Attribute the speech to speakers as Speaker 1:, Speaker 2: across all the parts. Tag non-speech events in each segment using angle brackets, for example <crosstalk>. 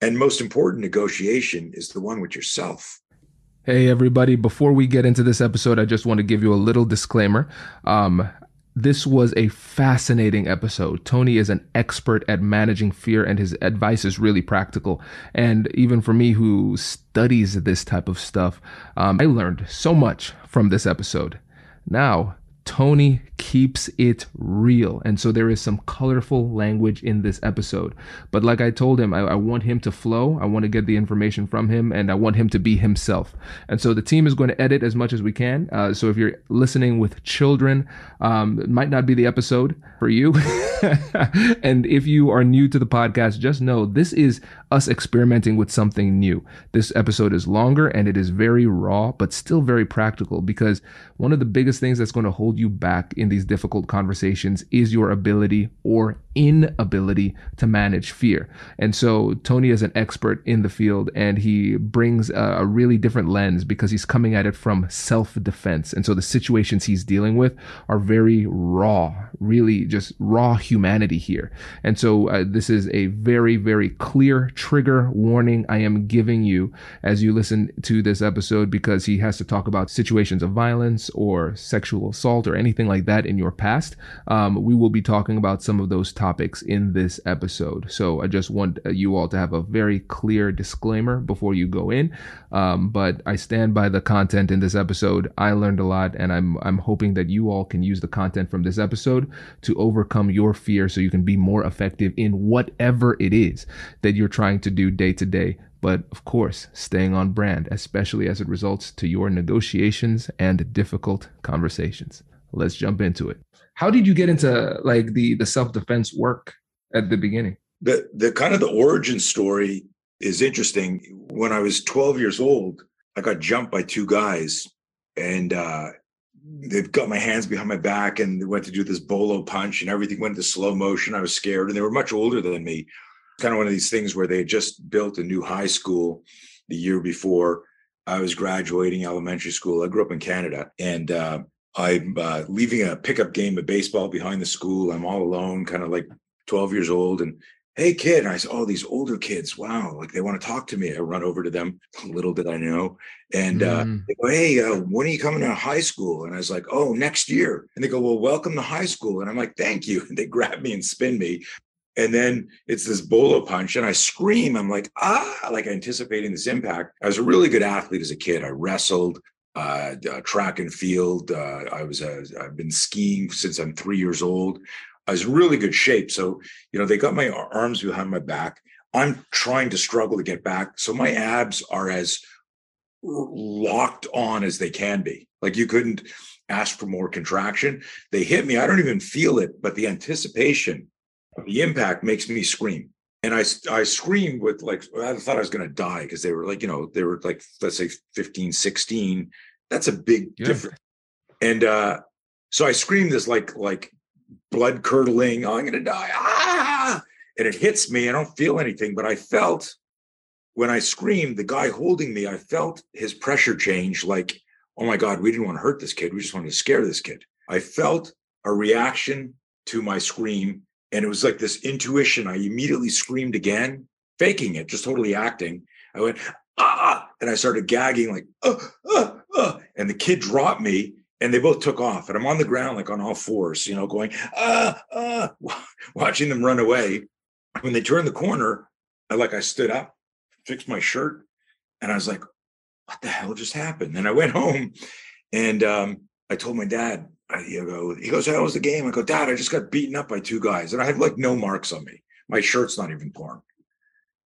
Speaker 1: and most important negotiation is the one with yourself.
Speaker 2: Hey, everybody. Before we get into this episode, I just want to give you a little disclaimer. Um, this was a fascinating episode. Tony is an expert at managing fear, and his advice is really practical. And even for me, who studies this type of stuff, um, I learned so much from this episode. Now, Tony keeps it real. And so there is some colorful language in this episode. But like I told him, I, I, want him to flow. I want to get the information from him and I want him to be himself. And so the team is going to edit as much as we can. Uh, so if you're listening with children, um, it might not be the episode for you. <laughs> and if you are new to the podcast, just know this is us experimenting with something new. This episode is longer and it is very raw, but still very practical because one of the biggest things that's going to hold you back in these difficult conversations is your ability or inability to manage fear. And so Tony is an expert in the field and he brings a, a really different lens because he's coming at it from self defense. And so the situations he's dealing with are very raw, really just raw humanity here. And so uh, this is a very, very clear trigger warning I am giving you as you listen to this episode because he has to talk about situations of violence or sexual assault or anything like that in your past. Um, we will be talking about some of those topics in this episode. So I just want uh, you all to have a very clear disclaimer before you go in. Um, but I stand by the content in this episode. I learned a lot, and I'm I'm hoping that you all can use the content from this episode to overcome your fear so you can be more effective in whatever it is that you're trying to do day to day but of course, staying on brand, especially as it results to your negotiations and difficult conversations. Let's jump into it. How did you get into like the the self defense work at the beginning?
Speaker 1: The the kind of the origin story is interesting. When I was 12 years old, I got jumped by two guys, and uh, they've got my hands behind my back, and they went to do this bolo punch, and everything went into slow motion. I was scared, and they were much older than me. Kind of one of these things where they had just built a new high school the year before I was graduating elementary school. I grew up in Canada, and uh, I'm uh, leaving a pickup game of baseball behind the school. I'm all alone, kind of like 12 years old. And hey, kid. And I said, oh, these older kids, wow, like they want to talk to me. I run over to them. <laughs> Little did I know. And uh, mm. they go, hey, uh, when are you coming to high school? And I was like, oh, next year. And they go, well, welcome to high school. And I'm like, thank you. And <laughs> they grab me and spin me. And then it's this bolo punch, and I scream. I'm like, ah, like anticipating this impact. I was a really good athlete as a kid. I wrestled, uh, uh, track and field. Uh, I was a, I've been skiing since I'm three years old. I was in really good shape. So you know they got my arms behind my back. I'm trying to struggle to get back. So my abs are as locked on as they can be. Like you couldn't ask for more contraction. They hit me. I don't even feel it, but the anticipation the impact makes me scream and I I screamed with like I thought I was going to die because they were like you know they were like let's say 15 16 that's a big yeah. difference and uh so I screamed this like like blood curdling oh, I'm going to die ah and it hits me I don't feel anything but I felt when I screamed the guy holding me I felt his pressure change like oh my God, we didn't want to hurt this kid. We just wanted to scare this kid. I felt a reaction to my scream. And it was like this intuition. I immediately screamed again, faking it, just totally acting. I went, ah, and I started gagging like, uh, uh, uh. And the kid dropped me and they both took off. And I'm on the ground, like on all fours, you know, going, ah, ah, <laughs> watching them run away. When they turned the corner, I like, I stood up, fixed my shirt, and I was like, what the hell just happened? And I went <laughs> home and um, I told my dad, you know, he goes, how was the game? I go, Dad, I just got beaten up by two guys and I have like no marks on me. My shirt's not even torn.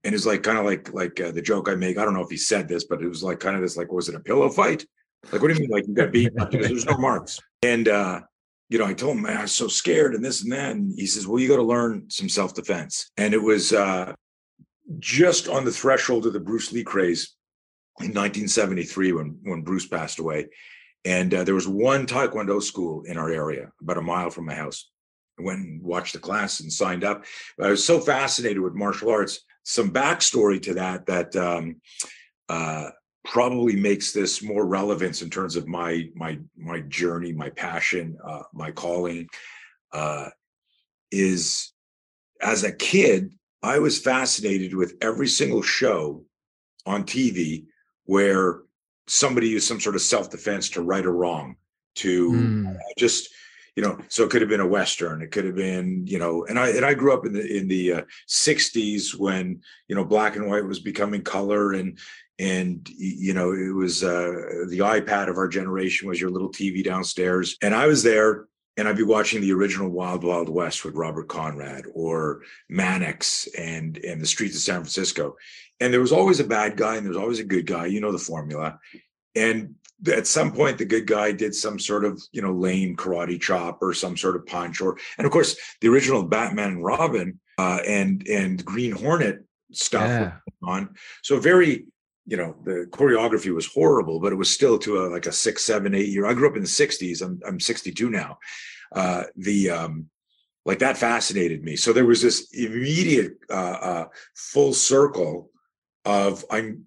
Speaker 1: And it's like kind of like like uh, the joke I make. I don't know if he said this, but it was like kind of this like, was it a pillow fight? Like, what do you mean? Like you got beat up because there's no marks. And uh, you know, I told him, man, I was so scared and this and that. And he says, Well, you got to learn some self-defense. And it was uh just on the threshold of the Bruce Lee craze in 1973 when when Bruce passed away. And uh, there was one Taekwondo school in our area, about a mile from my house. I went and watched the class and signed up. But I was so fascinated with martial arts some backstory to that that um, uh, probably makes this more relevance in terms of my my my journey, my passion, uh, my calling. Uh, is as a kid, I was fascinated with every single show on TV where somebody used some sort of self defense to right a wrong, to mm. just you know so it could have been a western it could have been you know and i and i grew up in the in the uh, 60s when you know black and white was becoming color and and you know it was uh, the ipad of our generation was your little tv downstairs and i was there and I'd be watching the original Wild Wild West with Robert Conrad or Mannix and and the streets of San Francisco. And there was always a bad guy and there was always a good guy. You know the formula. And at some point the good guy did some sort of you know lame karate chop or some sort of punch or and of course the original batman and robin uh, and and green hornet stuff yeah. on so very you know the choreography was horrible but it was still to a like a six seven eight year i grew up in the 60s i'm, I'm 62 now uh the um like that fascinated me so there was this immediate uh, uh full circle of i'm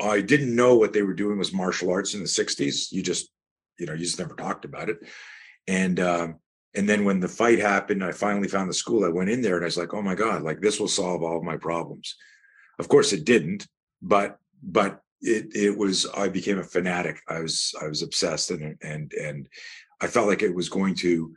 Speaker 1: I didn't know what they were doing was martial arts in the 60s. You just, you know, you just never talked about it. And um, and then when the fight happened, I finally found the school. I went in there and I was like, oh my God, like this will solve all of my problems. Of course it didn't, but but it it was I became a fanatic. I was I was obsessed and and and I felt like it was going to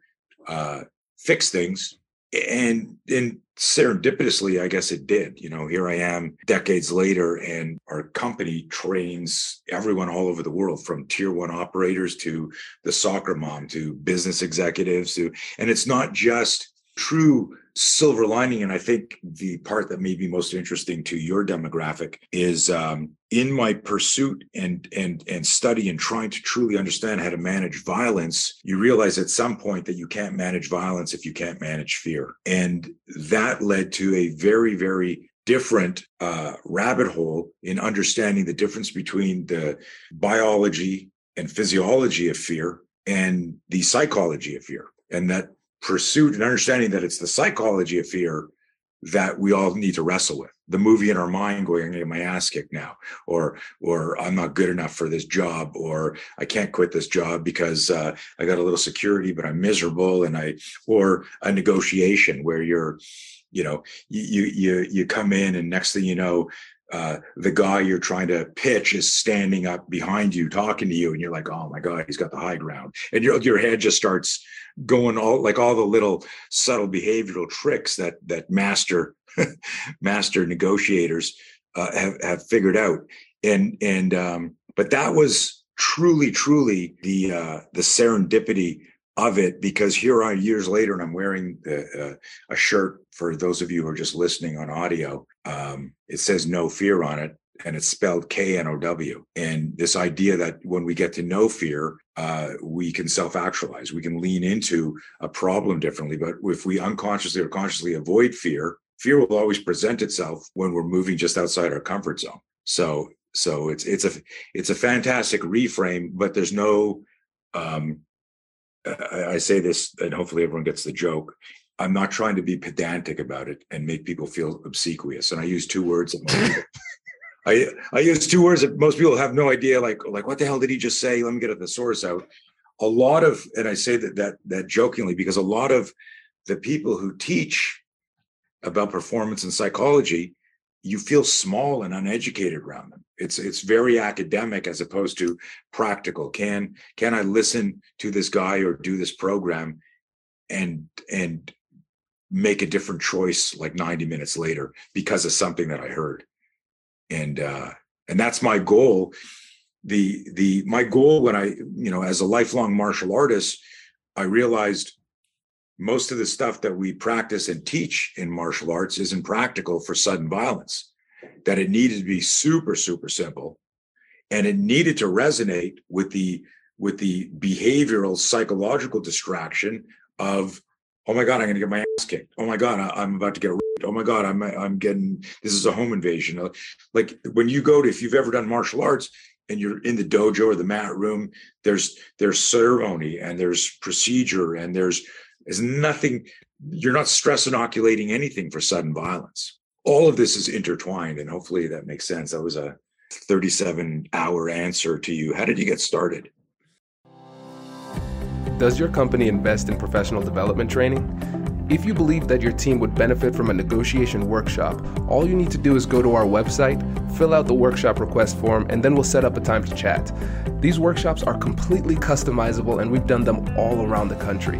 Speaker 1: uh fix things and and serendipitously i guess it did you know here i am decades later and our company trains everyone all over the world from tier one operators to the soccer mom to business executives to and it's not just true silver lining and i think the part that may be most interesting to your demographic is um, in my pursuit and and and study and trying to truly understand how to manage violence you realize at some point that you can't manage violence if you can't manage fear. And that led to a very very different uh, rabbit hole in understanding the difference between the biology and physiology of fear and the psychology of fear. And that pursuit and understanding that it's the psychology of fear that we all need to wrestle with. The movie in our mind going i'm getting my ass kicked now or or i'm not good enough for this job or i can't quit this job because uh, i got a little security but i'm miserable and i or a negotiation where you're you know you you you come in and next thing you know uh, the guy you're trying to pitch is standing up behind you talking to you and you're like oh my god he's got the high ground. And your your head just starts going all like all the little subtle behavioral tricks that that master <laughs> master negotiators uh, have have figured out. And and um but that was truly truly the uh the serendipity of it because here I years later and I'm wearing uh, a shirt for those of you who are just listening on audio. Um, it says no fear on it and it's spelled K N O W. And this idea that when we get to know fear, uh, we can self actualize, we can lean into a problem differently. But if we unconsciously or consciously avoid fear, fear will always present itself when we're moving just outside our comfort zone. So, so it's it's a it's a fantastic reframe, but there's no um, I, I say this, and hopefully everyone gets the joke. I'm not trying to be pedantic about it and make people feel obsequious. And I use two words. <laughs> I I use two words that most people have no idea. Like like what the hell did he just say? Let me get a thesaurus out. A lot of, and I say that that that jokingly because a lot of the people who teach about performance and psychology, you feel small and uneducated around them. It's it's very academic as opposed to practical. Can can I listen to this guy or do this program and and make a different choice like 90 minutes later because of something that I heard. And uh and that's my goal. The the my goal when I, you know, as a lifelong martial artist, I realized most of the stuff that we practice and teach in martial arts isn't practical for sudden violence that it needed to be super super simple and it needed to resonate with the with the behavioral psychological distraction of oh my god i'm going to get my ass kicked. Oh my god I, am about to get raped. Oh my god i'm i'm getting this is a home invasion. Uh, like when you go to if you've ever done martial arts and you're in the dojo or the mat room there's there's ceremony and there's procedure and there's there's nothing you're not stress inoculating anything for sudden violence all of this is intertwined and hopefully that makes sense that was a 37 hour answer to you how did you get started
Speaker 2: does your company invest in professional development training? If you believe that your team would benefit from a negotiation workshop, all you need to do is go to our website, fill out the workshop request form, and then we'll set up a time to chat. These workshops are completely customizable and we've done them all around the country.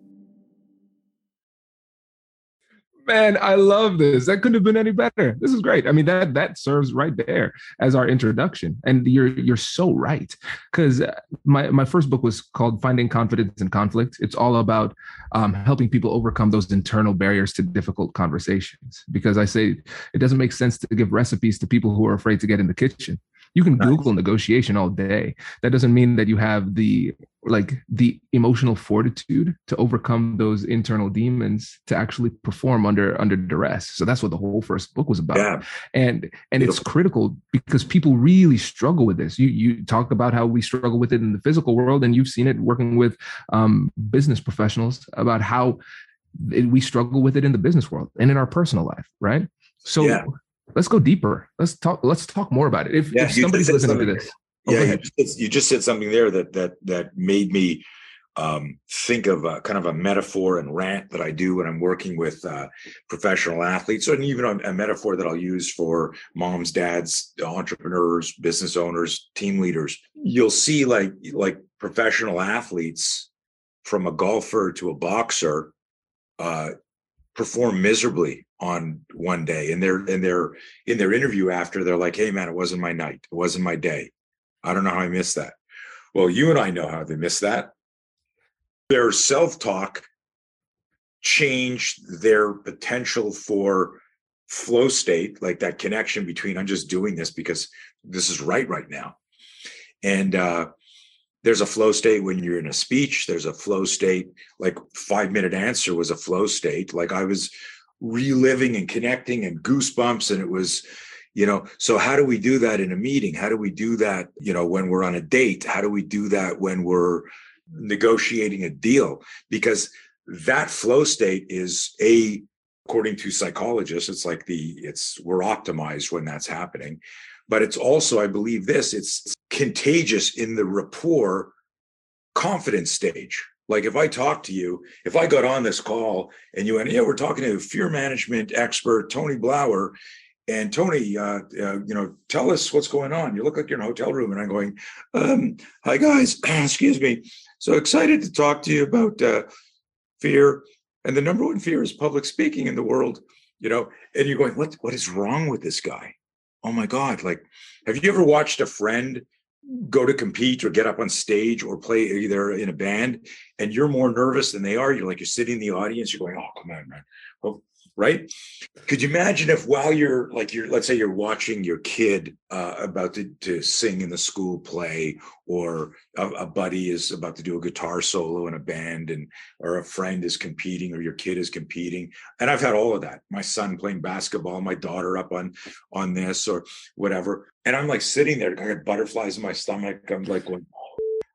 Speaker 2: Man, I love this. That couldn't have been any better. This is great. I mean, that that serves right there as our introduction. And you're you're so right because uh, my my first book was called Finding Confidence in Conflict. It's all about um, helping people overcome those internal barriers to difficult conversations. Because I say it doesn't make sense to give recipes to people who are afraid to get in the kitchen. You can nice. Google negotiation all day. That doesn't mean that you have the like the emotional fortitude to overcome those internal demons to actually perform under under duress. So that's what the whole first book was about. Yeah. And and Beautiful. it's critical because people really struggle with this. You you talk about how we struggle with it in the physical world, and you've seen it working with um, business professionals about how we struggle with it in the business world and in our personal life, right? So yeah let's go deeper. Let's talk. Let's talk more about it. If, yeah, if somebody's listening to this,
Speaker 1: oh, yeah, you just, you just, said something there that that that made me um, think of a, kind of a metaphor and rant that I do when I'm working with uh, professional athletes, and even a, a metaphor that I'll use for moms, dads, entrepreneurs, business owners, team leaders. You'll see like like professional athletes from a golfer to a boxer uh, perform miserably on one day and they're in their in their interview after they're like hey man it wasn't my night. It wasn't my day. I don't know how i missed that. Well you and i know how they missed that. Their self-talk changed their potential for flow state like that connection between i'm just doing this because this is right right now. And uh there's a flow state when you're in a speech. There's a flow state like five minute answer was a flow state. Like i was reliving and connecting and goosebumps. And it was, you know, so how do we do that in a meeting? How do we do that, you know, when we're on a date? How do we do that when we're negotiating a deal? Because that flow state is a according to psychologists it's like the it's we're optimized when that's happening but it's also i believe this it's contagious in the rapport confidence stage like if i talk to you if i got on this call and you went yeah we're talking to fear management expert tony blauer and tony uh, uh, you know tell us what's going on. You look like you're in a hotel room. And i'm going um, hi guys. <clears throat> Excuse me. So excited to talk to you about uh, fear. And the number one fear is public speaking in the world you know? And you're going what what is wrong with this guy? Oh my god like have you ever watched a friend go to compete or get up on stage or play either in a band and you're more nervous than they are. You're like you're sitting in the audience you're going oh come on man. Well right? Could you imagine if while you're like you're let's say you're watching your kid uh, about to, to sing in the school play, or a, a, buddy is about to do a guitar solo in a band, and or a friend is competing, or your kid is competing, and I've had all of that. My son playing basketball, my daughter up on on this or whatever, and I'm like sitting there, I got butterflies in my stomach. I'm like going,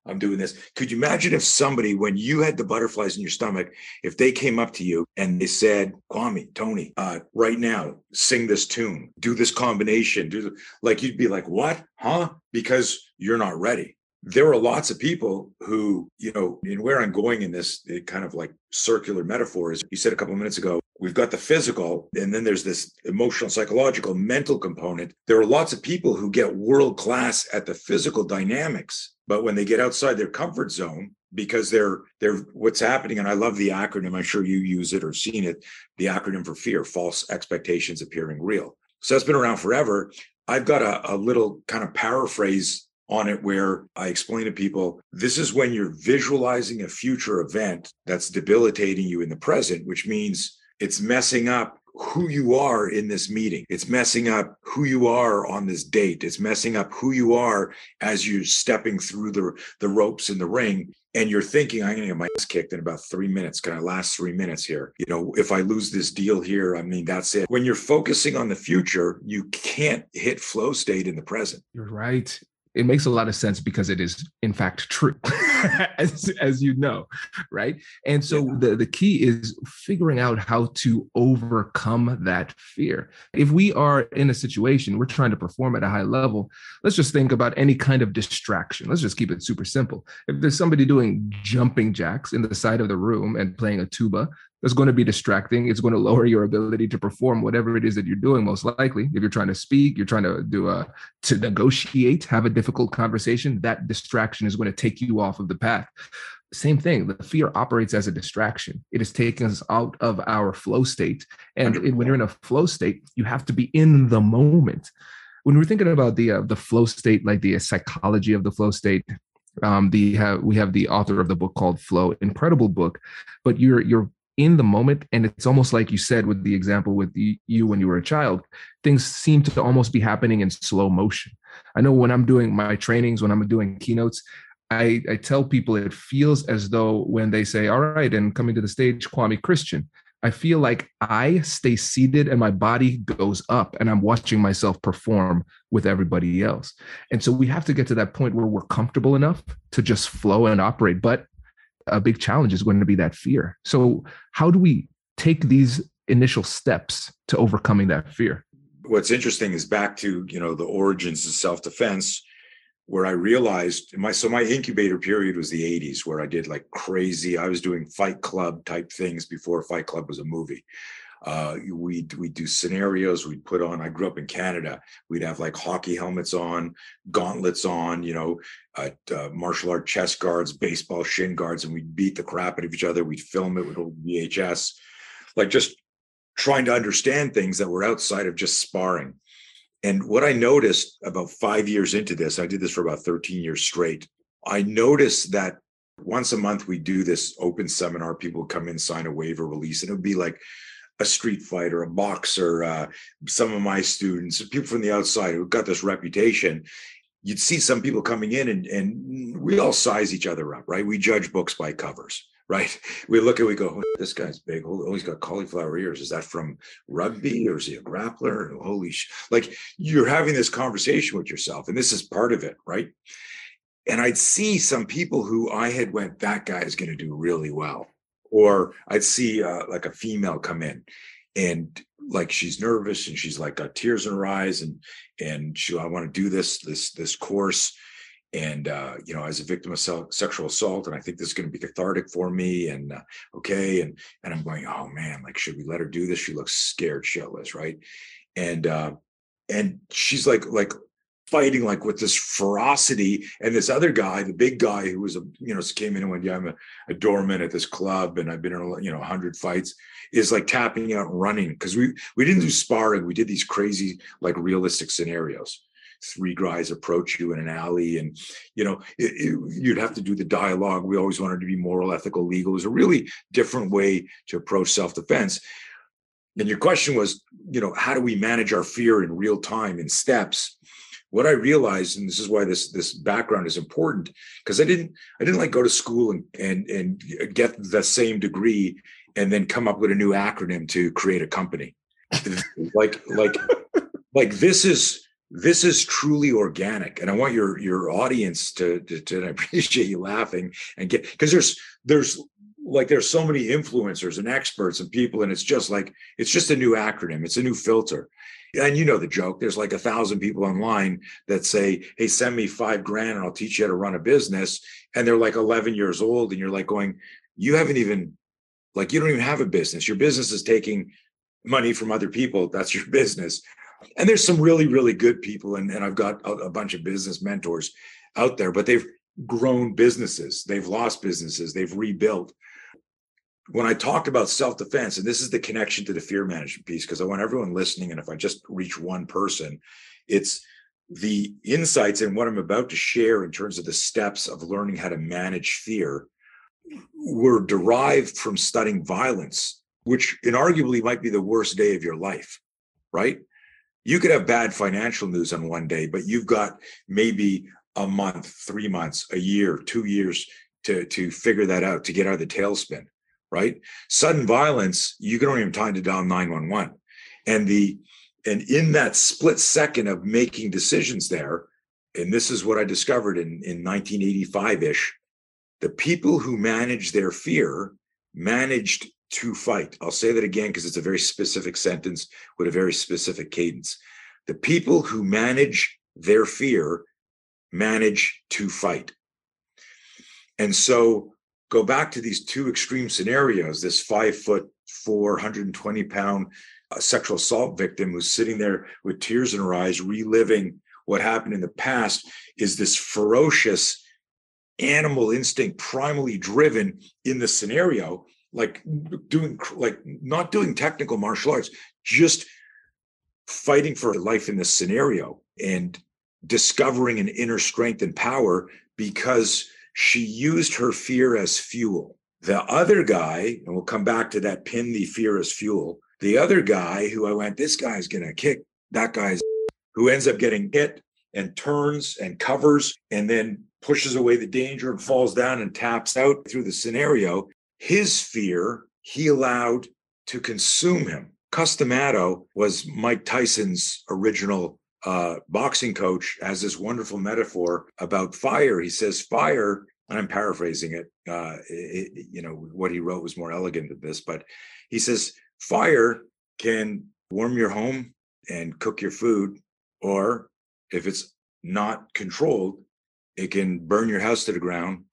Speaker 1: I'm doing this. Could you imagine if somebody, when you had the butterflies in your stomach, if they came up to you and they said, Kwame, Tony, uh, right now, sing this tune, do this combination, do the, like you'd be like, what? Huh? Because you're not ready. There are lots of people who, you know, and where I'm going in this kind of like circular metaphor is you said a couple of minutes ago, we've got the physical and then there's this emotional psychological mental component there are lots of people who get world class at the physical dynamics but when they get outside their comfort zone because they're they're what's happening and i love the acronym i'm sure you use it or seen it the acronym for fear false expectations appearing real. So that's been around forever. I've got a, a little kind of paraphrase on it where I explain to people this is when you're visualizing a future event that's debilitating you in the present, which means it's messing up who you are in this meeting. It's messing up who you are on this date. It's messing up who you are as you're stepping through the, the ropes in the ring. And you're thinking, I'm going to get my ass kicked in about three minutes. Can I last three minutes here? You know, if I lose this deal here, I mean, that's it. When you're focusing on the future, you can't hit flow state in the present.
Speaker 2: You're right it makes a lot of sense because it is in fact true <laughs> as, as you know right? And so yeah. the, the key is figuring out how to overcome that fear. If we are in a situation we're trying to perform at a high level let's just think about any kind of distraction. Let's just keep it super simple. If there's somebody doing jumping jacks in the side of the room and playing a tuba that's going to be distracting. It's going to lower your ability to perform whatever it is that you're doing. Most likely, if you're trying to speak, you're trying to do a to negotiate, have a difficult conversation. That distraction is going to take you off of the path. Same thing. The fear operates as a distraction. It is taking us out of our flow state. And when you're in a flow state, you have to be in the moment. When we're thinking about the uh, the flow state, like the psychology of the flow state, um, the have we have the author of the book called Flow, incredible book. But you're you're in the moment and it's almost like you said with the example with the, you when you were a child things seem to almost be happening in slow motion. I know when i'm doing my trainings when i'm doing keynotes i i tell people it feels as though when they say all right and coming to the stage kwame christian i feel like i stay seated and my body goes up and i'm watching myself perform with everybody else. And so we have to get to that point where we're comfortable enough to just flow and operate. But a big challenge is going to be that fear. So, how do we take these initial steps to overcoming that fear?
Speaker 1: What's interesting is back to you know the origins of self defense, where I realized my so my incubator period was the '80s, where I did like crazy. I was doing Fight Club type things before Fight Club was a movie. Uh, we'd we'd do scenarios. We'd put on. I grew up in Canada. We'd have like hockey helmets on, gauntlets on. You know, uh, uh, martial art chest guards, baseball shin guards, and we'd beat the crap out of each other. We'd film it with old VHS, like just trying to understand things that were outside of just sparring. And what I noticed about five years into this, I did this for about 13 years straight. I noticed that once a month we do this open seminar. People come in, sign a waiver release, and it would be like a street fighter, a boxer, uh, some of my students, people from the outside who got this reputation. You'd see some people coming in and, and we all size each other up, right? We judge books by covers. right? <laughs> We look at, we go, oh, this guy's big. Oh, he's got cauliflower ears. Is that from rugby or is he a grappler? Holy sh! Like you're having this conversation with yourself, and this is part of it, right? And I'd see some people who I had went, that guy is going to do really well, or I'd see uh, like a female come in, and like she's nervous and she's like got tears in her eyes, and and she, I want to do this this this course. And uh, you know as a victim of sexual assault and i think this is going to be cathartic for me and uh, okay and and i'm going oh man like should we let her do this? She looks scared shitless right? And uh and she's like like fighting like with this ferocity and this other guy the big guy who was a you know came in and went yeah i'm a, a doorman at this club and i've been in you know 100 fights is like tapping out and running because we we didn't do sparring. We did these crazy like realistic scenarios. Three guys approach you in an alley and you know it, it, you'd have to do the dialogue. We always wanted to be moral ethical legal. It was a really different way to approach self-defense. And your question was you know how do we manage our fear in real time in steps what i realized and this is why this this background is important because i didn't i didn't like go to school and and and get the same degree and then come up with a new acronym to create a company. <laughs> Like like like this is this is truly organic and i want your your audience to to, to <laughs> appreciate you laughing and get because there's there's like there's so many influencers and experts and people and it's just like it's just a new acronym. It's a new filter. And you know the joke. There's like a thousand people online that say hey send me five grand and i'll teach you how to run a business. And they're like 11 years old and you're like going you haven't even like you don't even have a business. Your business is taking money from other people. That's your <laughs> business. And there's some really really good people and, and i've got a, a bunch of business mentors out there but they've grown businesses. They've lost businesses. They've rebuilt when i talked about self-defense and this is the connection to the fear management piece because i want everyone listening and if i just reach one person it's the insights and what i'm about to share in terms of the steps of learning how to manage fear were derived from studying violence which inarguably might be the worst day of your life right? You could have bad financial news on one day, but you've got maybe a month, three months, a year, two years to, to figure that out, to get out of the tailspin, right? Sudden violence, you don't even time to dial 911. And the and in that split second of making decisions there, and this is what I discovered in, in 1985-ish, the people who managed their fear managed to fight. I'll say that again because it's a very specific sentence with a very specific cadence. The people who manage their fear manage to fight. And so go back to these two extreme scenarios this five foot, 420 pound uh, sexual assault victim who's sitting there with tears in her eyes, reliving what happened in the past, is this ferocious animal instinct, primally driven in the scenario like doing like not doing technical martial arts just fighting for life in this scenario and discovering an inner strength and power because she used her fear as fuel. The other guy and we'll come back to that pin the fear as fuel. The other guy who i went this guy's gonna kick that guy's <laughs> who ends up getting hit and turns and covers and then pushes away the danger and falls down and taps out through the scenario. His fear he allowed to consume him. Cus D'Amato was Mike Tyson's original uh, boxing coach, has this wonderful metaphor about fire. He says, Fire, and I'm paraphrasing it, uh, it, you know, what he wrote was more elegant than this, but he says, Fire can warm your home and cook your food, or if it's not controlled, it can burn your house to the ground,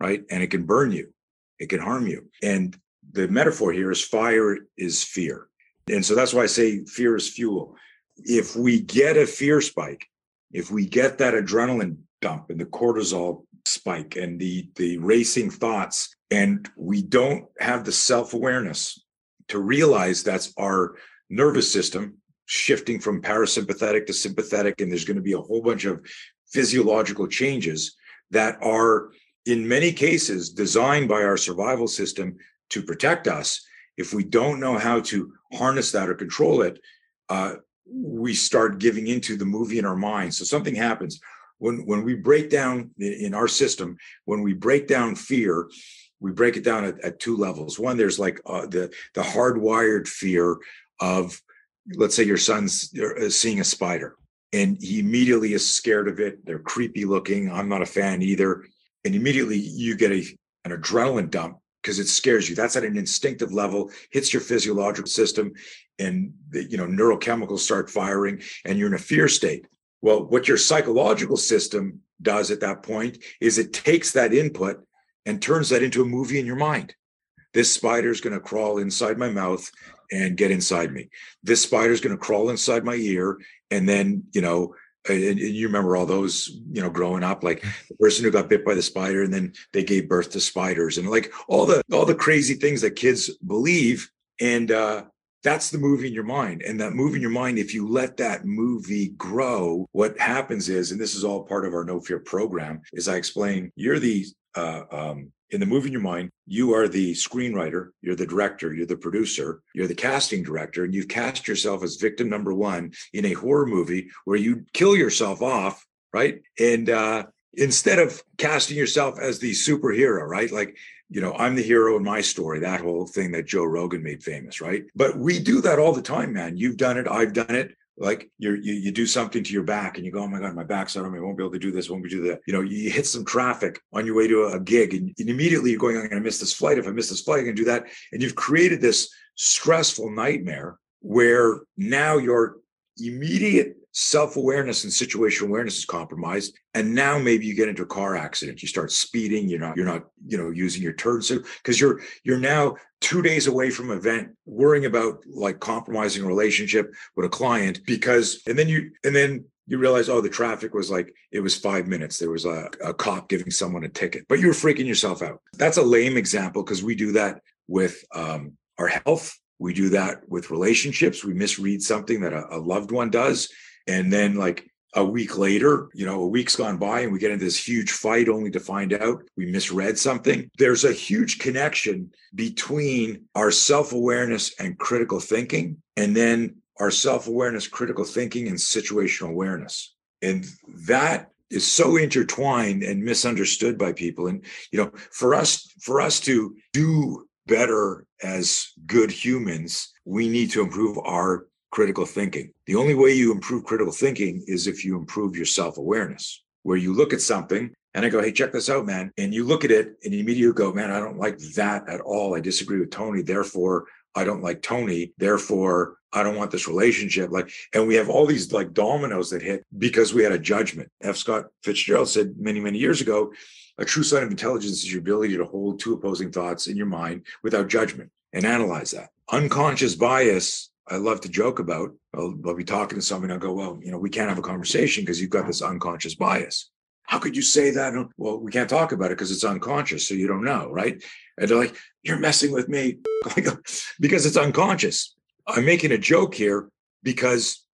Speaker 1: right? And it can burn you it can harm you. And the metaphor here is fire is fear. And so that's why I say fear is fuel. If we get a fear spike, if we get that adrenaline dump and the cortisol spike and the the racing thoughts and we don't have the self-awareness to realize that's our nervous system shifting from parasympathetic to sympathetic and there's going to be a whole bunch of physiological changes that are in many cases designed by our survival system to protect us. If we don't know how to harness that or control it uh, we start giving into the movie in our mind so something happens when when we break down in our system when we break down fear we break it down at, at two levels. One, there's like uh, the the hardwired fear of, let's say, your son's uh, seeing a spider, and he immediately is scared of it. They're creepy looking. I'm not a fan either, and immediately you get a an adrenaline dump because it scares you. That's at an instinctive level, hits your physiological system, and you know neurochemicals start firing, and you're in a fear state. Well, what your psychological system does at that point is it takes that input and turns that into a movie in your mind. This spider is going to crawl inside my mouth and get inside me. This spider is going to crawl inside my ear and then, you know, and, and you remember all those, you know, growing up, like <laughs> the person who got bit by the spider and then they gave birth to spiders and like all the all the crazy things that kids believe. And uh that's the movie in your mind and that movie in your mind if you let that movie grow what happens is and this is all part of our no fear program is i explain you're the uh, um, in the movie in your mind, you are the screenwriter, you're the director, you're the producer, you're the casting director, and you've cast yourself as victim number one in a horror movie where you kill yourself off, right? And uh, instead of casting yourself as the superhero, right? Like, you know, I'm the hero in my story, that whole thing that Joe Rogan made famous, right? But we do that all the time, man. You've done it, I've done it like you you do something to your back and you go, oh my God, my back's out of me. I won't be able to do this, won't be to do that. You know, you hit some traffic on your way to a gig and, and immediately you're going, I'm going to miss this flight. If I miss this flight, I can do that. And you've created this stressful nightmare where now your immediate self-awareness and situational awareness is compromised and now maybe you get into a car accident you start speeding you're not you're not you know using your turn signal because you're you're now two days away from event worrying about like compromising a relationship with a client because and then you and then you realize oh the traffic was like it was five minutes there was a, a cop giving someone a ticket but you're freaking yourself out. That's a lame example because we do that with um, our health we do that with relationships we misread something that a, a loved one does and then like a week later, you know, a week's gone by and we get into this huge fight only to find out we misread something. There's a huge connection between our self awareness and critical thinking, and then our self awareness, critical thinking, and situational awareness. And that is so intertwined and misunderstood by people. And, you know, for us, for us to do better as good humans, we need to improve our critical thinking. The only way you improve critical thinking is if you improve your self awareness, where you look at something and I go, hey, check this out, man. And you look at it and you immediately go, man, I don't like that at all. I disagree with Tony. Therefore, I don't like Tony. Therefore, I don't want this relationship. Like, and we have all these like dominoes that hit because we had a judgment. F. Scott Fitzgerald said many, many years ago, a true sign of intelligence is your ability to hold two opposing thoughts in your mind without judgment and analyze that. Unconscious bias I love to joke about. I'll, I'll be talking to someone. I'll go, well, you know, we can't have a conversation because you've got this unconscious bias. How could you say that? Well, we can't talk about it because it's unconscious, so you don't know, right? And they're like, you're messing with me <laughs> because it's unconscious. I'm making a joke here because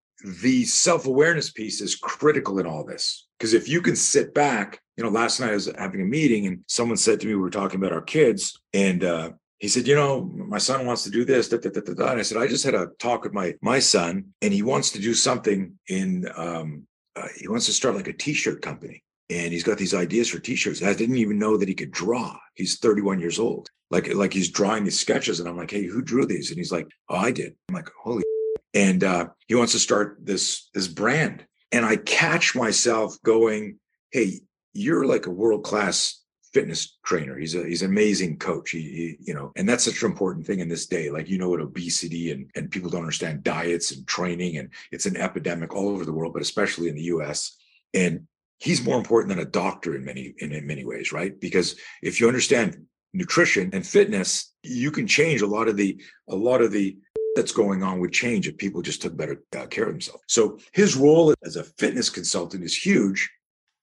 Speaker 1: the self-awareness piece is critical in all this. Because if you can sit back, you know, last night I was having a meeting and someone said to me, we were talking about our kids, and uh, he said, you know, my son wants to do this. Da, da, da, And I said, I just had a talk with my my son, and he wants to do something in. Um, uh, he wants to start like a t-shirt company, and he's got these ideas for t-shirts. I didn't even know that he could draw. He's 31 years old. Like like he's drawing these sketches, and I'm like, hey, who drew these? And he's like, oh, I did. I'm like, holy. <laughs> And uh, he wants to start this this brand, and I catch myself going, hey, you're like a world class fitness trainer. He's a he's an amazing coach. He, he, you know, and that's such an important thing in this day. Like you know what obesity and and people don't understand diets and training, and it's an epidemic all over the world, but especially in the U.S. And he's more important than a doctor in many in, in many ways, right? Because if you understand nutrition and fitness, you can change a lot of the a lot of the that's going on would change if people just took better uh, care of themselves. So his role as a fitness consultant is huge.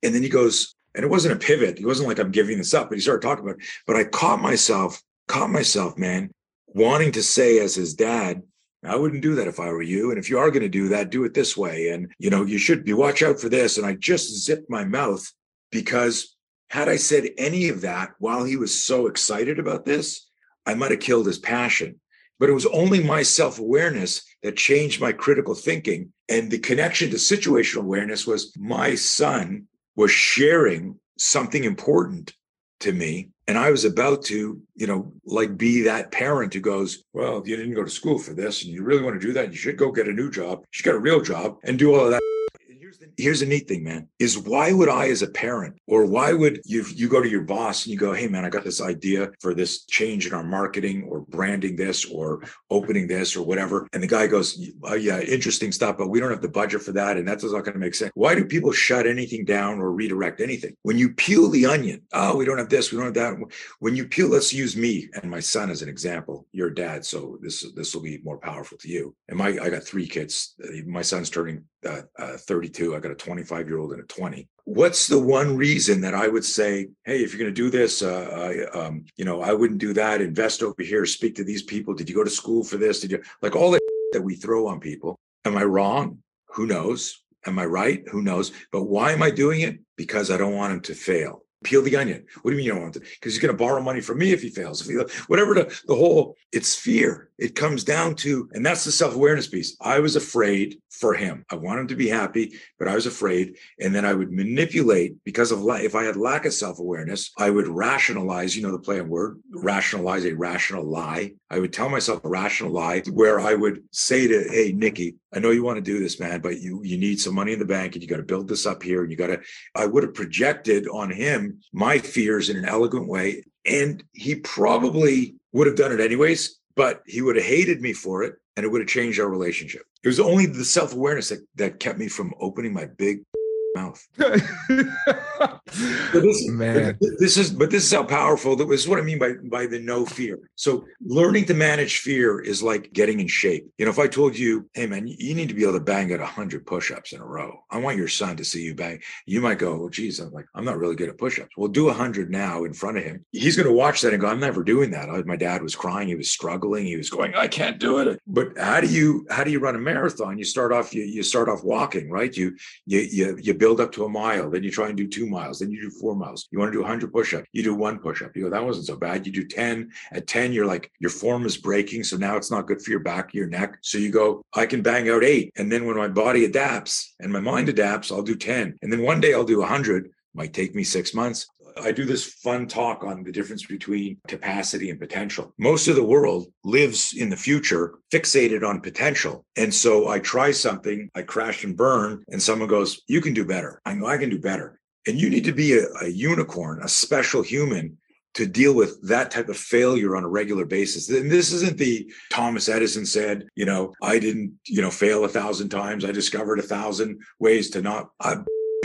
Speaker 1: And then he goes, and it wasn't a pivot. It wasn't like I'm giving this up, but he started talking about it. But I caught myself, caught myself, man, wanting to say as his dad, I wouldn't do that if I were you. And if you are going to do that, do it this way. And, you know, you should be watch out for this. And I just zipped my mouth because had I said any of that while he was so excited about this, I might have killed his passion. But it was only my self awareness that changed my critical thinking. And the connection to situational awareness was my son was sharing something important to me. And I was about to, you know, like be that parent who goes, Well, you didn't go to school for this and you really want to do that. You should go get a new job. You should get a real job and do all of that here's the neat thing, man, is why would I as a parent or why would you you go to your boss and you go, hey man, I got this idea for this change in our marketing or branding this or opening this or whatever. And the guy goes, oh, yeah, interesting stuff, but we don't have the budget for that. And that's not going to make sense. Why do people shut anything down or redirect anything? When you peel the onion, oh, we don't have this, we don't have that. When you peel, let's use me and my son as an example. Your dad, so this this will be more powerful to you. And my I got three kids. My son's turning uh, uh, 32. I got a 25 year old and a 20. What's the one reason that I would say, hey, if you're going to do this, uh, I, um, you know, I wouldn't do that. Invest over here. Speak to these people. Did you go to school for this? Did you like all the <laughs> that we throw on people? Am I wrong? Who knows? Am I right? Who knows? But why am I doing it? Because I don't want them to fail peel the onion. What do you mean you don't want to? Because he's going to borrow money from me if he fails. If he, whatever the, the whole, it's fear. It comes down to, and that's the self awareness piece. I was afraid for him. I want him to be happy, but I was afraid. And then I would manipulate because of if I had lack of self awareness, I would rationalize, you know, the play on word, rationalize a rational lie. I would tell myself a rational lie where I would say to, hey, Nikki, I know you want to do this, man, but you you need some money in the bank and you got to build this up here. And you got to, I would have projected on him my fears in an elegant way. And he probably would have done it anyways, but he would have hated me for it and it would have changed our relationship. It was only the self awareness that, that kept me from opening my big mouth. <laughs> this, Man, this is but this is how powerful. This is what I mean by by the no fear. So learning to manage fear is like getting in shape. You know, if I told you, "Hey, man, you need to be able to bang at hundred push-ups in a row," I want your son to see you bang. You might go, "Well, geez, I'm like, I'm not really good at push-ups." Well, do hundred now in front of him. He's going to watch that and go, "I'm never doing that." my dad was crying. He was struggling. He was going, "I can't do it." But how do you how do you run a marathon? You start off you you start off walking, right? You you you you build up to a mile, then you try and do two miles, then you do four miles. You want to do 100 push-ups, you do one push-up. You go, that wasn't so bad. You do 10. At 10, you're like, your form is breaking, so now it's not good for your back, your neck. So you go, I can bang out eight, and then when my body adapts and my mind adapts, I'll do 10, and then one day I'll do 100. Might take me six months. I do this fun talk on the difference between capacity and potential. Most of the world lives in the future fixated on potential. And so I try something, I crash and burn, and someone goes, You can do better. I know I can do better. And you need to be a, a unicorn, a special human to deal with that type of failure on a regular basis. And this isn't the Thomas Edison said, you know, I didn't, you know, fail a thousand times. I discovered a thousand ways to not. I,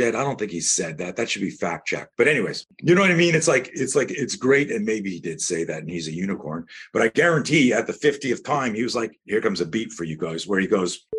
Speaker 1: I don't think he said that. That should be fact checked. But anyways, you know what I mean? It's like it's like it's great, and maybe he did say that, and he's a unicorn. But I guarantee, at the fiftieth time, he was like, "Here comes a beat for you guys," where he goes. <laughs>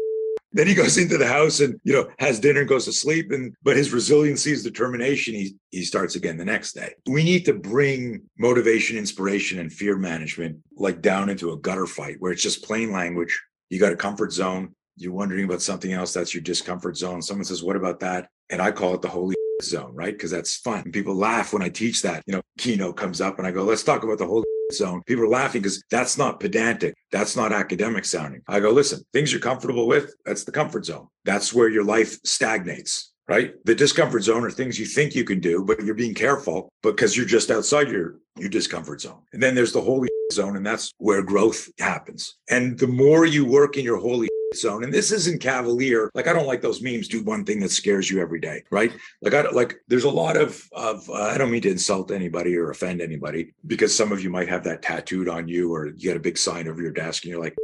Speaker 1: Then he goes into the house and you know has dinner and goes to sleep. And but his resiliency, his determination, he he starts again the next day. We need to bring motivation, inspiration, and fear management like down into a gutter fight where it's just plain language. You got a comfort zone you're wondering about something else that's your discomfort zone someone says what about that and I call it the holy <laughs> zone, right? Because that's fun. And people laugh when I teach that. You know, keynote comes up and I go, let's talk about the holy <laughs> zone. People are laughing because that's not pedantic. That's not academic sounding. I go, listen, things you're comfortable with, that's the comfort zone. That's where your life stagnates, right? The discomfort zone are things you think you can do, but you're being careful because you're just outside your, your discomfort zone. And then there's the holy <laughs> zone, and that's where growth happens. And the more you work in your holy zone. And this isn't cavalier. Like i don't like those memes do one thing that scares you every day right? Like i like there's a lot of of uh, i don't mean to insult anybody or offend anybody because some of you might have that tattooed on you or you get a big sign over your desk and you're like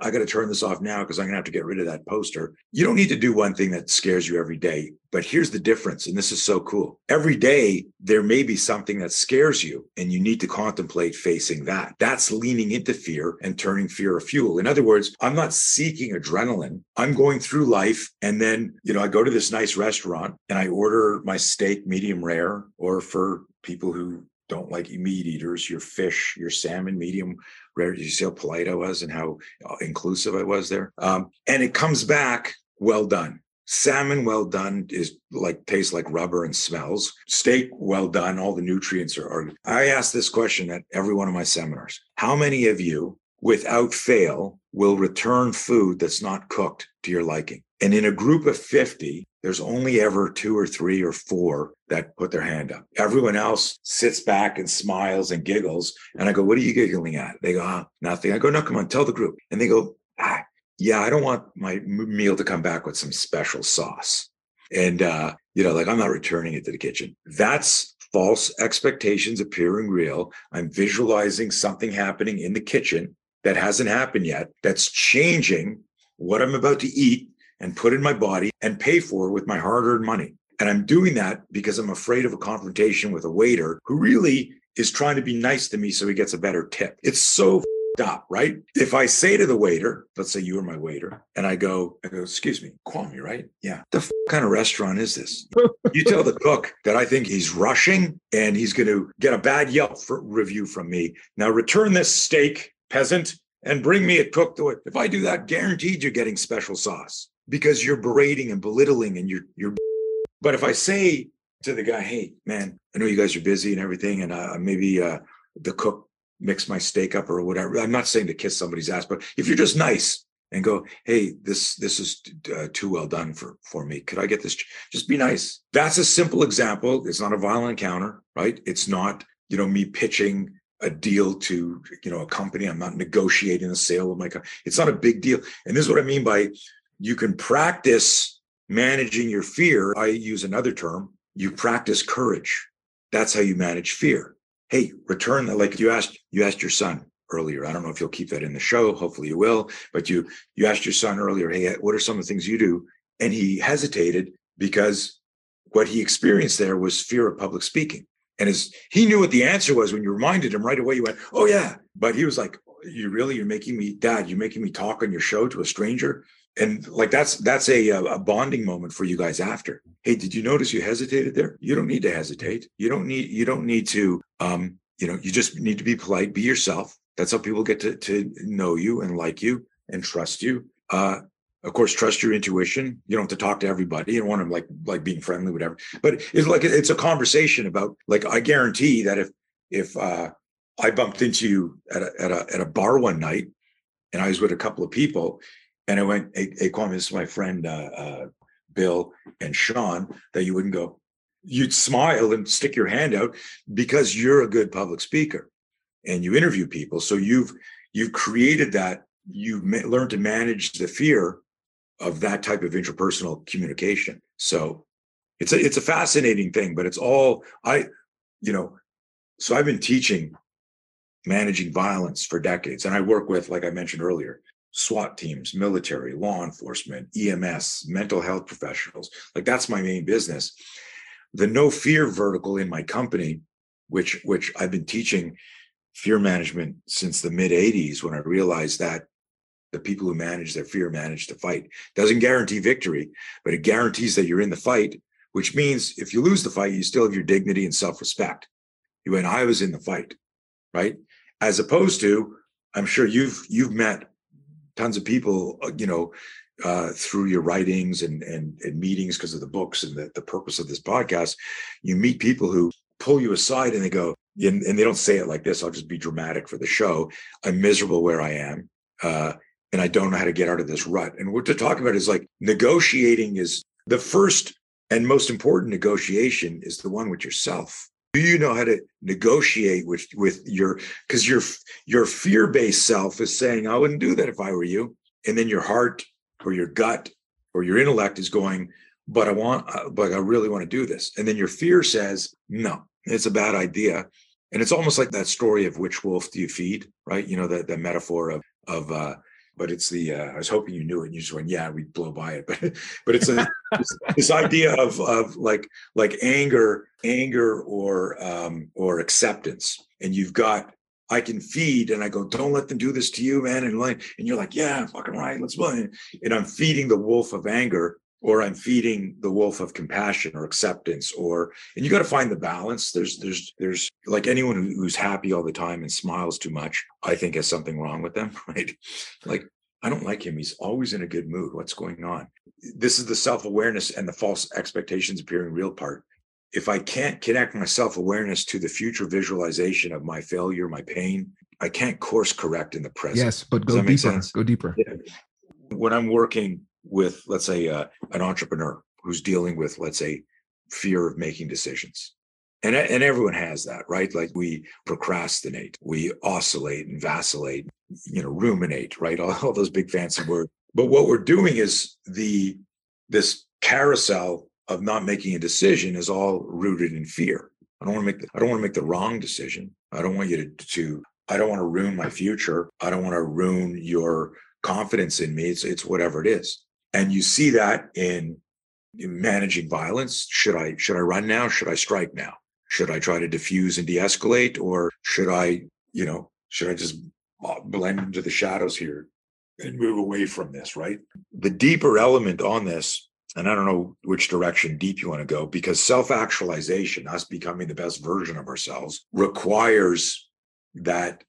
Speaker 1: I got to turn this off now because I'm going to have to get rid of that poster. You don't need to do one thing that scares you every day. But here's the difference. And this is so cool. Every day, there may be something that scares you, and you need to contemplate facing that. That's leaning into fear and turning fear a fuel. In other words, I'm not seeking adrenaline. I'm going through life. And then, you know, I go to this nice restaurant and I order my steak medium rare, or for people who don't like meat eaters, your fish, your salmon, medium rare. Did you see how polite I was and how uh, inclusive I was there. Um, and it comes back well done. Salmon well done is like tastes like rubber and smells. Steak well done, all the nutrients are, are. I ask this question at every one of my seminars. How many of you, without fail, will return food that's not cooked to your liking? And in a group of 50, there's only ever two or three or four that put their hand up. Everyone else sits back and smiles and giggles. And I go, What are you giggling at? They go, oh, Nothing. I go, No, come on, tell the group. And they go, Ah, yeah, I don't want my meal to come back with some special sauce. And, uh, you know, like I'm not returning it to the kitchen. That's false expectations appearing real. I'm visualizing something happening in the kitchen that hasn't happened yet, that's changing what I'm about to eat and put in my body and pay for with my hard earned money. And I'm doing that because I'm afraid of a confrontation with a waiter who really is trying to be nice to me so he gets a better tip. It's so up, right? If I say to the waiter, let's say you are my waiter, and I go, I go, excuse me, Kwame, right? Yeah. The f- kind of restaurant is this? <laughs> you tell the cook that I think he's rushing and he's going to get a bad Yelp review from me. Now return this steak, peasant, and bring me it cooked. To it. If I do that, guaranteed you're getting special sauce because you're berating and belittling and you're you're but if i say to the guy hey man i know you guys are busy and everything and uh, maybe uh, the cook mixed my steak up or whatever i'm not saying to kiss somebody's ass but if you're just nice and go hey this this is uh, too well done for for me. Could i get this just be nice. That's a simple example. It's not a violent encounter right? It's not you know me pitching a deal to you know a company. I'm not negotiating a sale of my company it's not a big deal. And this is what i mean by you can practice managing your fear. I use another term. You practice courage. That's how you manage fear. Hey, return that. Like you asked, you asked your son earlier. I don't know if you'll keep that in the show. Hopefully you will. But you you asked your son earlier, hey, what are some of the things you do? And he hesitated because what he experienced there was fear of public speaking. And as he knew what the answer was when you reminded him right away, you went, Oh yeah. But he was like, You really, you're making me, dad, you're making me talk on your show to a stranger and like that's that's a a bonding moment for you guys after. Hey did you notice you hesitated there? You don't need to hesitate. You don't need you don't need to um you know you just need to be polite be yourself. That's how people get to to know you and like you and trust you. Uh of course trust your intuition. You don't have to talk to everybody. You don't want to like like being friendly whatever. But it's like it's a conversation about like i guarantee that if if uh i bumped into you at a at a, at a bar one night and i was with a couple of people and I went, Kwame, this is my friend uh, uh, Bill and Sean, that you wouldn't go, you'd smile and stick your hand out because you're a good public speaker and you interview people. So you've you've created that, you've ma- learned to manage the fear of that type of interpersonal communication. So it's a it's a fascinating thing, but it's all I, you know, so I've been teaching managing violence for decades. And I work with, like I mentioned earlier, SWAT teams, military, law enforcement, EMS, mental health professionals. Like that's my main business. The no fear vertical in my company, which which I've been teaching fear management since the mid 80s when I realized that the people who manage their fear manage to fight. Doesn't guarantee victory, but it guarantees that you're in the fight, which means if you lose the fight, you still have your dignity and self-respect. You went, I was in the fight, right? As opposed to, I'm sure you've you've met tons of people, uh, you know, uh, through your writings and, and, and meetings because of the books and the, the purpose of this podcast, you meet people who pull you aside and they go, and, and, they don't say it like this. I'll just be dramatic for the show. I'm miserable where I am. Uh, and I don't know how to get out of this rut. And what to talk about is like negotiating is the first and most important negotiation is the one with yourself do you know how to negotiate with with your because your your fear-based self is saying i wouldn't do that if i were you. And then your heart or your gut or your intellect is going but i want uh, but i really want to do this. And then your fear says no it's a bad idea. And it's almost like that story of which wolf do you feed right? You know that the metaphor of of uh but it's the uh, I was hoping you knew it. And you just went, yeah, we'd blow by it. <laughs> But but it's a, this, this, idea of of like like anger, anger or um, or acceptance, and you've got I can feed, and I go, don't let them do this to you, man, and like, and you're like, yeah, fucking right, let's play. And I'm feeding the wolf of anger, or I'm feeding the wolf of compassion or acceptance, or and you got to find the balance. There's there's there's like anyone who's happy all the time and smiles too much, I think has something wrong with them, <laughs> right? Like I don't like him. He's always in a good mood. What's going on? This is the self awareness and the false expectations appearing real part. If I can't connect my self awareness to the future visualization of my failure, my pain, I can't course correct in the present.
Speaker 2: Yes, but go deeper. Go deeper. Yeah.
Speaker 1: When I'm working with let's say uh, an entrepreneur who's dealing with, let's say, fear of making decisions. And, and everyone has that, right? Like we procrastinate, we oscillate and vacillate, you know, ruminate, right? All, all those big fancy words. But what we're doing is the this carousel of not making a decision is all rooted in fear. I don't want to make the, I don't want to make the wrong decision. I don't want you to, to I don't want to ruin my future. I don't want to ruin your confidence in me. It's it's whatever it is. And you see that in, in managing violence. Should I should I run now? Should I strike now? Should I try to diffuse and de-escalate, or should I, you know, should I just blend into the shadows here and move away from this? Right. The deeper element on this, and I don't know which direction deep you want to go, because self-actualization, us becoming the best version of ourselves, requires that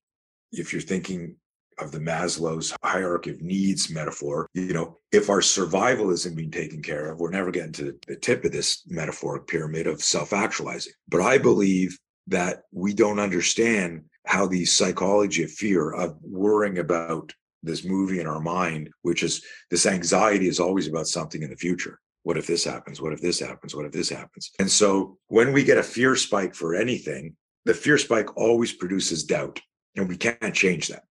Speaker 1: if you're thinking of the Maslow's hierarchy of needs metaphor, you know, if our survival isn't being taken care of, we're never getting to the tip of this metaphoric pyramid of self actualizing. But I believe that we don't understand how the psychology of fear, of worrying about this movie in our mind, which is this anxiety is always about something in the future. What if this happens? What if this happens? What if this happens? And so when we get a fear spike for anything, the fear spike always produces doubt, and we can't change that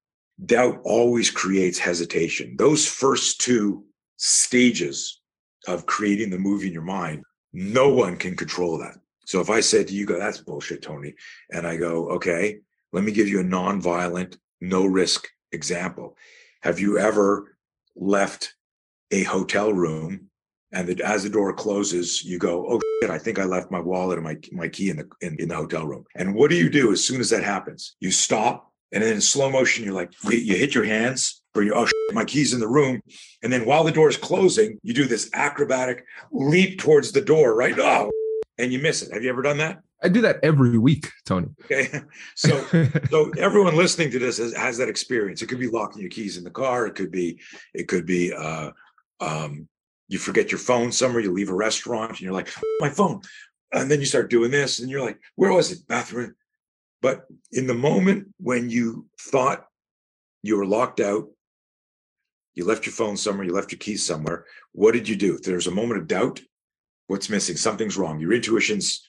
Speaker 1: doubt always creates hesitation. Those first two stages of creating the movie in your mind, no one can control that. So if I said to you, go, that's bullshit, Tony. And I go, okay, let me give you a non-violent, no risk example. Have you ever left a hotel room and the, as the door closes, you go, oh shit, I think I left my wallet and my, my key in the, in, in the hotel room. And what do you do as soon as that happens? You stop and then in slow motion, you're like, you, you hit your hands or you, oh, shit, my key's in the room. And then while the door is closing, you do this acrobatic leap towards the door, right? Oh, and you miss it. Have you ever done that?
Speaker 2: I do that every week, Tony.
Speaker 1: Okay. <laughs> So, so everyone listening to this has, has, that experience. It could be locking your keys in the car. It could be, it could be, uh, um, you forget your phone somewhere, you leave a restaurant and you're like, my phone. And then you start doing this and you're like, where was it? Bathroom. But in the moment when you thought you were locked out, you left your phone somewhere, you left your keys somewhere, what did you do? If there's a moment of doubt, what's missing? Something's wrong. Your intuition's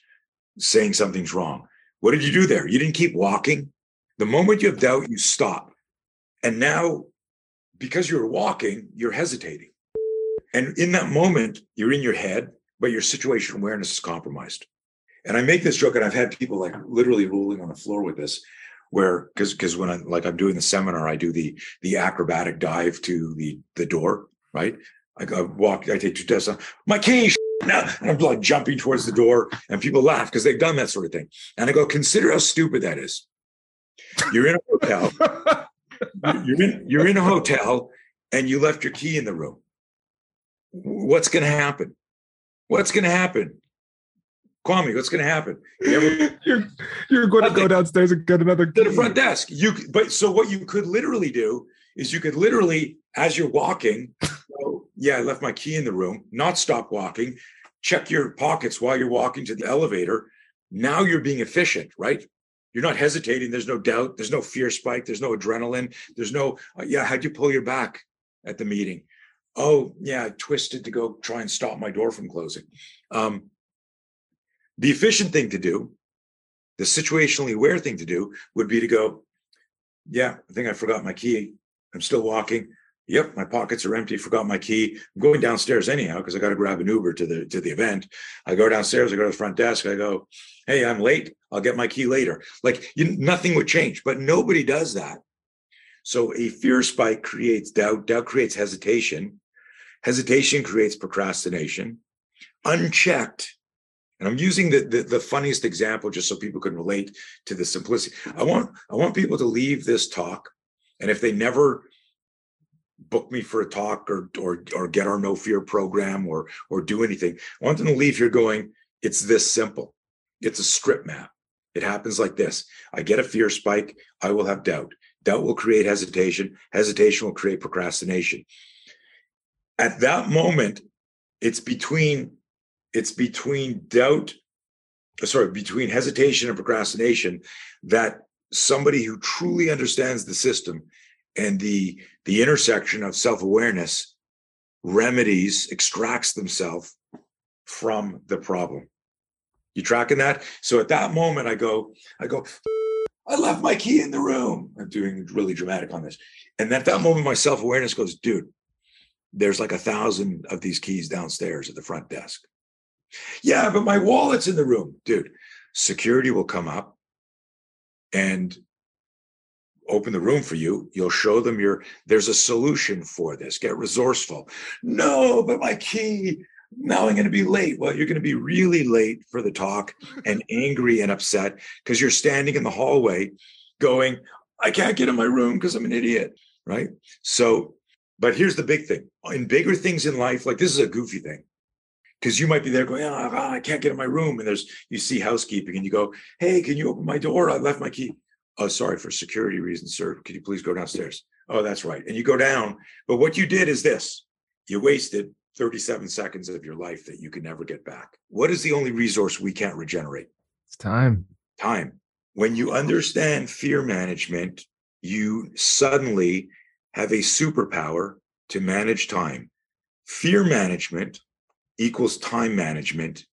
Speaker 1: saying something's wrong. What did you do there? You didn't keep walking. The moment you have doubt, you stop. And now, because you're walking, you're hesitating. And in that moment, you're in your head, but your situation awareness is compromised. And I make this joke, and I've had people like literally rolling on the floor with this, where because because when I'm like I'm doing the seminar, I do the the acrobatic dive to the the door, right? I, I walk, I take two steps, my key, now, and I'm like jumping towards the door, and people laugh because they've done that sort of thing. And I go, consider how stupid that is. You're in a hotel. <laughs> you're in you're in a hotel, and you left your key in the room. What's going to happen? What's going to happen? Kwame, what's going to happen?
Speaker 2: You ever, <laughs> you're you're going to go downstairs and get another
Speaker 1: to the front desk. You but so what you could literally do is you could literally, as you're walking, go, yeah, I left my key in the room. Not stop walking. Check your pockets while you're walking to the elevator. Now you're being efficient, right? You're not hesitating. There's no doubt. There's no fear spike. There's no adrenaline. There's no, uh, yeah, how'd you pull your back at the meeting? Oh, yeah, I twisted to go try and stop my door from closing. Um, the efficient thing to do, the situationally aware thing to do would be to go, yeah, I think I forgot my key. I'm still walking. Yep, my pockets are empty. Forgot my key. I'm going downstairs anyhow because I got to grab an Uber to the to the event. I go downstairs. I go to the front desk. I go, "Hey, I'm late. I'll get my key later." Like you, nothing would change, but nobody does that. So a fear spike creates doubt. Doubt creates hesitation. Hesitation creates procrastination. Unchecked, and I'm using the, the, the funniest example just so people can relate to the simplicity. I want I want people to leave this talk, and if they never book me for a talk or or or get our no fear program or or do anything, I want them to leave here going, it's this simple. It's a strip map. It happens like this. I get a fear spike, I will have doubt. Doubt will create hesitation. Hesitation will create procrastination. At that moment, it's between it's between doubt, uh, sorry, between hesitation and procrastination that somebody who truly understands the system and the the intersection of self-awareness remedies, extracts themselves from the problem. You tracking that? So at that moment, I go, I go, I left my key in the room. I'm doing really dramatic on this. And at that moment, my self awareness goes, dude, there's like a thousand of these keys downstairs at the front desk. Yeah, but my wallet's in the room. Dude, security will come up and open the room for you. You'll show them your, there's a solution for this. Get resourceful. No, but my key, now I'm going to be late. Well, you're going to be really late for the talk <laughs> and angry and upset because you're standing in the hallway going, I can't get in my room because I'm an idiot. Right. So, but here's the big thing in bigger things in life, like this is a goofy thing because you might be there going, oh, I can't get in my room. And there's, you see housekeeping and you go, Hey, can you open my door? I left my key. Oh, sorry, for security reasons, sir. Could you please go downstairs? Oh, that's right. And you go down. But what you did is this you wasted 37 seconds of your life that you can never get back. What is the only resource we can't regenerate?
Speaker 2: It's time.
Speaker 1: Time. When you understand fear management, you suddenly have a superpower to manage time. Fear management equals time management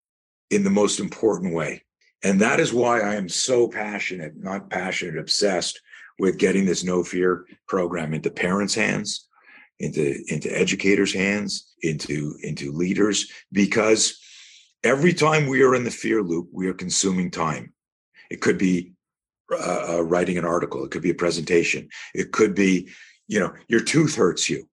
Speaker 1: in the most important way. And that is why I am so passionate, not passionate, obsessed with getting this no fear program into parents' hands, into, into educators' hands, into, into leaders, because every time we are in the fear loop, we are consuming time. It could be uh, uh, writing an article, it could be a presentation, it could be, you know, your tooth hurts you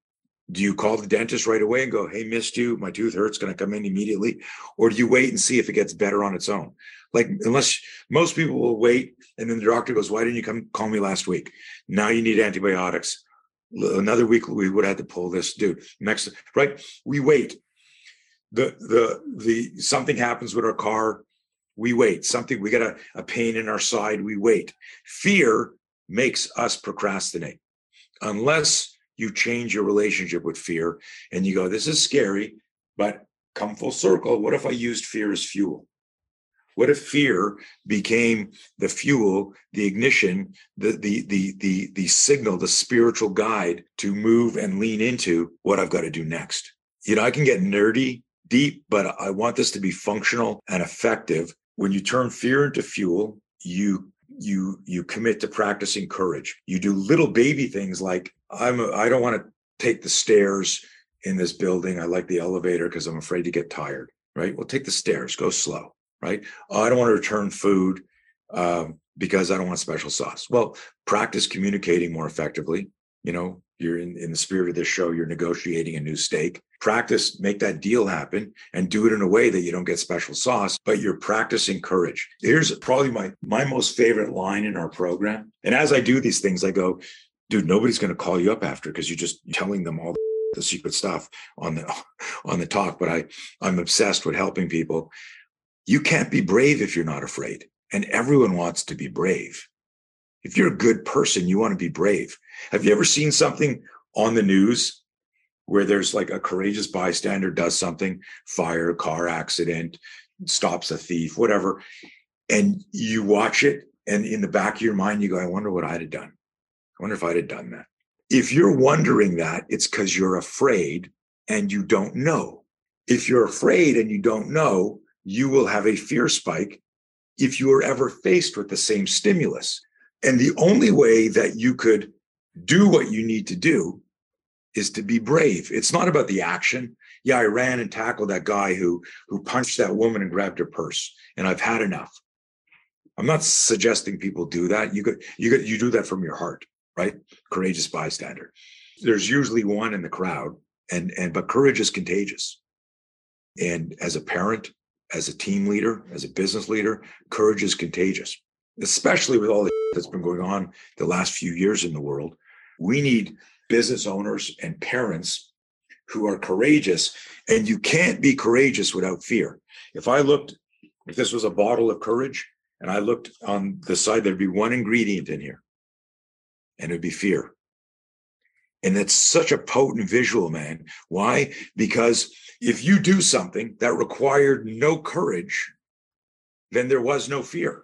Speaker 1: do you call the dentist right away and go, Hey, missed you. My tooth hurts. Going to come in immediately. Or do you wait and see if it gets better on its own? Like, unless most people will wait. And then the doctor goes, Why didn't you come call me last week? Now you need antibiotics. Another week we would have to pull this dude. Next, right? We wait. The, the, the, something happens with our car. We wait. Something, we get a, a pain in our side. We wait. Fear makes us procrastinate. Unless you change your relationship with fear and you go, this is scary, but come full circle. What if I used fear as fuel? What if fear became the fuel, the ignition, the the the the the signal, the spiritual guide to move and lean into what I've got to do next? You know, I can get nerdy, deep, but I want this to be functional and effective. When you turn fear into fuel, you you you commit to practicing courage. You do little baby things like I'm I don't want to take the stairs in this building. I like the elevator because I'm afraid to get tired. Right. Well, take the stairs. Go slow. Right. Oh, I don't want to return food um, because I don't want special sauce. Well, practice communicating more effectively. You know, you're in, in the spirit of this show. You're negotiating a new steak. Practice, make that deal happen, and do it in a way that you don't get special sauce, but you're practicing courage. Here's probably my my most favorite line in our program. And as I do these things, I go, dude, nobody's going to call you up after because you're just telling them all the secret stuff on the <laughs> on the talk. But I I'm obsessed with helping people. You can't be brave if you're not afraid, and everyone wants to be brave. If you're a good person, you want to be brave. Have you ever seen something on the news where there's like a courageous bystander does something, fire, car accident, stops a thief, whatever, and you watch it, and in the back of your mind, you go, I wonder what I'd have done. I wonder if I'd have done that. If you're wondering that, it's because you're afraid and you don't know. If you're afraid and you don't know, you will have a fear spike if you are ever faced with the same stimulus. And the only way that you could do what you need to do is to be brave. It's not about the action. Yeah, I ran and tackled that guy who who punched that woman and grabbed her purse, and I've had enough. I'm not suggesting people do that. You could you could you do that from your heart right? Courageous bystander. There's usually one in the crowd, and and but courage is contagious. And as a parent, as a team leader, as a business leader, courage is contagious, especially with all the that's been going on the last few years in the world. We need business owners and parents who are courageous, and you can't be courageous without fear. If I looked, if this was a bottle of courage, and I looked on the side, there'd be one ingredient in here and it'd be fear. And that's such a potent visual, man. Why? Because if you do something that required no courage, then there was no fear.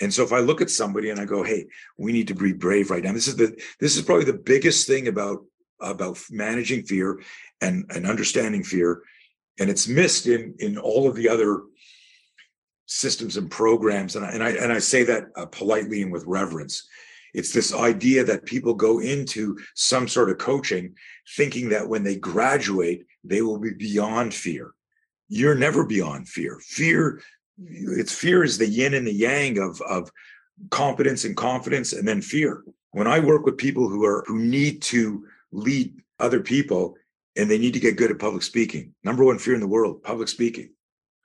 Speaker 1: And so if I look at somebody and I go, "Hey, we need to be brave right now." This is the this is probably the biggest thing about about managing fear and and understanding fear and it's missed in in all of the other systems and programs. And I and I and I say that uh, politely and with reverence. It's this idea that people go into some sort of coaching thinking that when they graduate, they will be beyond fear. You're never beyond fear. Fear, it's fear is the yin and the yang of, of competence and confidence, and then fear. When I work with people who are who need to lead other people and they need to get good at public speaking, number one fear in the world, public speaking.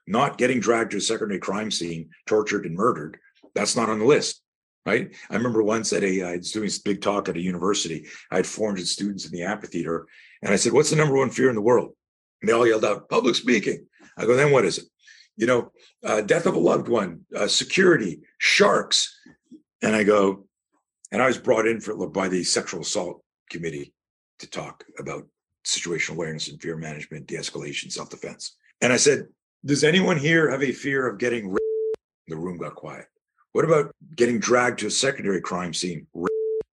Speaker 1: Not getting dragged to a secondary crime scene, tortured and murdered. That's not on the list right? I remember once at a, I was doing this big talk at a university. I had 400 students in the amphitheater, and I said, "What's the number one fear in the world?" And they all yelled out, "Public speaking." I go, "Then what is it?" You know, uh, death of a loved one, uh, security, sharks, and I go, and I was brought in for by the sexual assault committee to talk about situational awareness and fear management, de-escalation, self-defense. And I said, "Does anyone here have a fear of getting?" Raped? The room got quiet. What about getting dragged to a secondary crime scene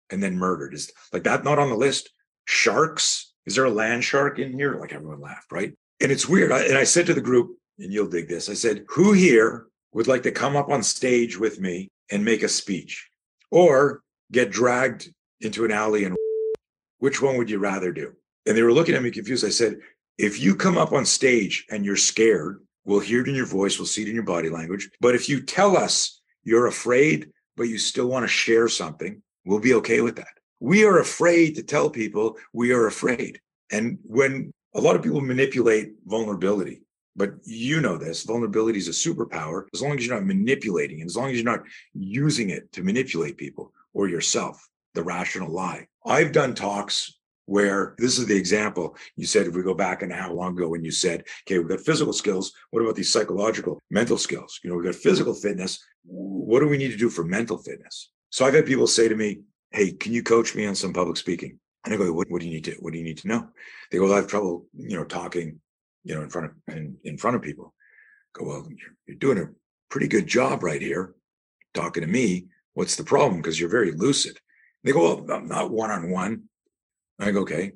Speaker 1: and then murdered? Is like that not on the list? Sharks? Is there a land shark in here? Like everyone laughed, right? And it's weird. I, and I said to the group, and you'll dig this. I said, who here would like to come up on stage with me and make a speech or get dragged into an alley and <laughs> which one would you rather do? And they were looking at me confused. I said, if you come up on stage and you're scared, we'll hear it in your voice, we'll see it in your body language. But if you tell us you're afraid, but you still want to share something, we'll be okay with that. We are afraid to tell people we are afraid. And when a lot of people manipulate vulnerability, but you know this vulnerability is a superpower. As long as you're not manipulating it, as long as you're not using it to manipulate people or yourself, the rational lie. I've done talks where this is the example you said if we go back and how long ago when you said okay we've got physical skills what about these psychological mental skills? You know we've got physical fitness what do we need to do for mental fitness? So i've had people say to me hey can you coach me on some public speaking? And i go what, what do you need to what do you need to know? They go well, i have trouble you know talking you know in front of in, in front of people go well you're, you're doing a pretty good job right here talking to me what's the problem because you're very lucid they go well i'm not one-on-one I go, okay.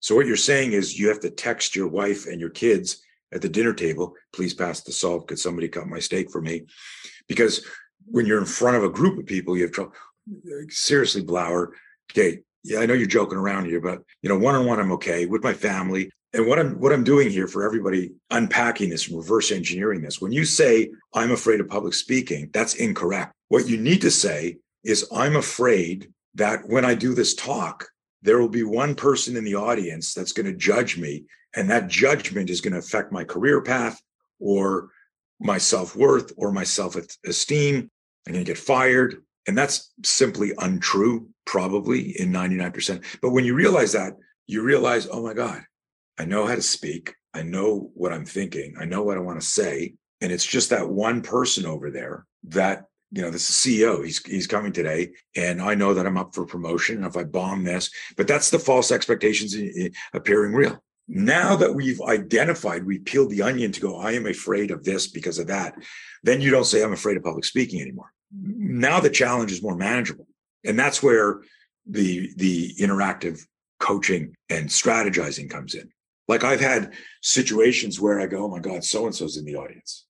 Speaker 1: So what you're saying is you have to text your wife and your kids at the dinner table, please pass the salt. Could somebody cut my steak for me? Because when you're in front of a group of people, you have trouble. Seriously, Blauer. Okay, yeah, I know you're joking around here, but you know, one on one, I'm okay with my family. And what I'm what I'm doing here for everybody, unpacking this reverse engineering this. When you say I'm afraid of public speaking, that's incorrect. What you need to say is I'm afraid that when I do this talk, there will be one person in the audience that's going to judge me and that judgment is going to affect my career path or my self-worth or my self-esteem i'm going to get fired and that's simply untrue probably in 99% but when you realize that you realize oh my god i know how to speak i know what i'm thinking i know what i want to say and it's just that one person over there that you know, this is CEO. He's he's coming today, and I know that I'm up for promotion. And if I bomb this, but that's the false expectations appearing real. Now that we've identified, we peeled the onion to go. I am afraid of this because of that. Then you don't say I'm afraid of public speaking anymore. Now the challenge is more manageable, and that's where the the interactive coaching and strategizing comes in. Like I've had situations where I go, "Oh my God, so and so's in the audience."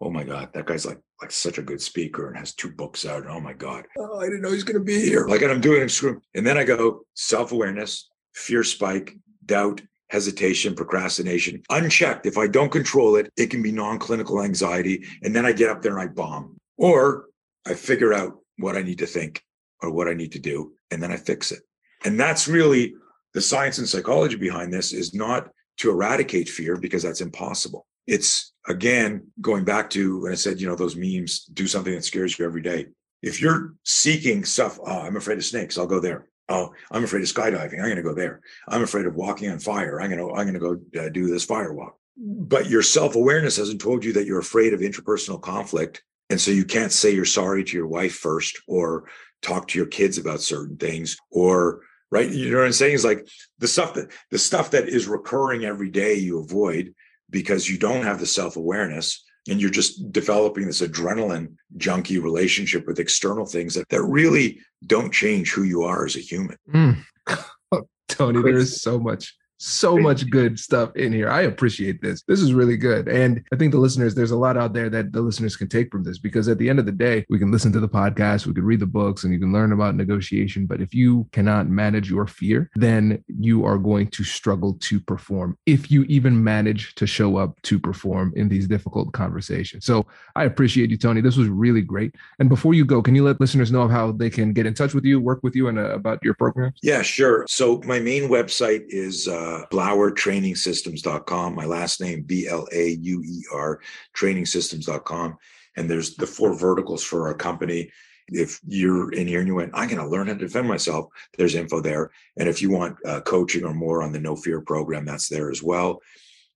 Speaker 1: oh my god that guy's like like such a good speaker and has two books out And oh my god. Oh i didn't know he's going to be here. Like and i'm doing it and then i go self-awareness fear spike doubt hesitation procrastination unchecked. If i don't control it it can be non-clinical anxiety and then i get up there and i bomb. Or i figure out what i need to think or what i need to do and then i fix it. And that's really the science and psychology behind this is not to eradicate fear because that's impossible it's again going back to when I said, you know, those memes, do something that scares you every day. If you're seeking stuff, oh, I'm afraid of snakes, I'll go there. Oh, I'm afraid of skydiving. I'm going to go there. I'm afraid of walking on fire. I'm going to I'm going to go uh, do this fire walk. But your self awareness hasn't told you that you're afraid of interpersonal conflict, and so you can't say you're sorry to your wife first, or talk to your kids about certain things, or right. You know what I'm saying? Is like the stuff that the stuff that is recurring every day you avoid because you don't have the self awareness and you're just developing this adrenaline junkie relationship with external things that, that really don't change who you are as a human.
Speaker 2: Mm. <laughs> Tony, there is so much so much good stuff in here. I appreciate this. This is really good. And I think the listeners, there's a lot out there that the listeners can take from this because at the end of the day, we can listen to the podcast, we can read the books, and you can learn about negotiation. But if you cannot manage your fear, then you are going to struggle to perform if you even manage to show up to perform in these difficult conversations. So I appreciate you, Tony. This was really great. And before you go, can you let listeners know how they can get in touch with you, work with you, and uh, about your programs?
Speaker 1: Yeah, sure. So my main website is uh, uh, blauertrainingsystems.com. My last name, B L A U E R, trainingsystems.com. And there's the four verticals for our company. If you're in here and you went, I'm going to learn how to defend myself, there's info there. And if you want uh, coaching or more on the No Fear program, that's there as well.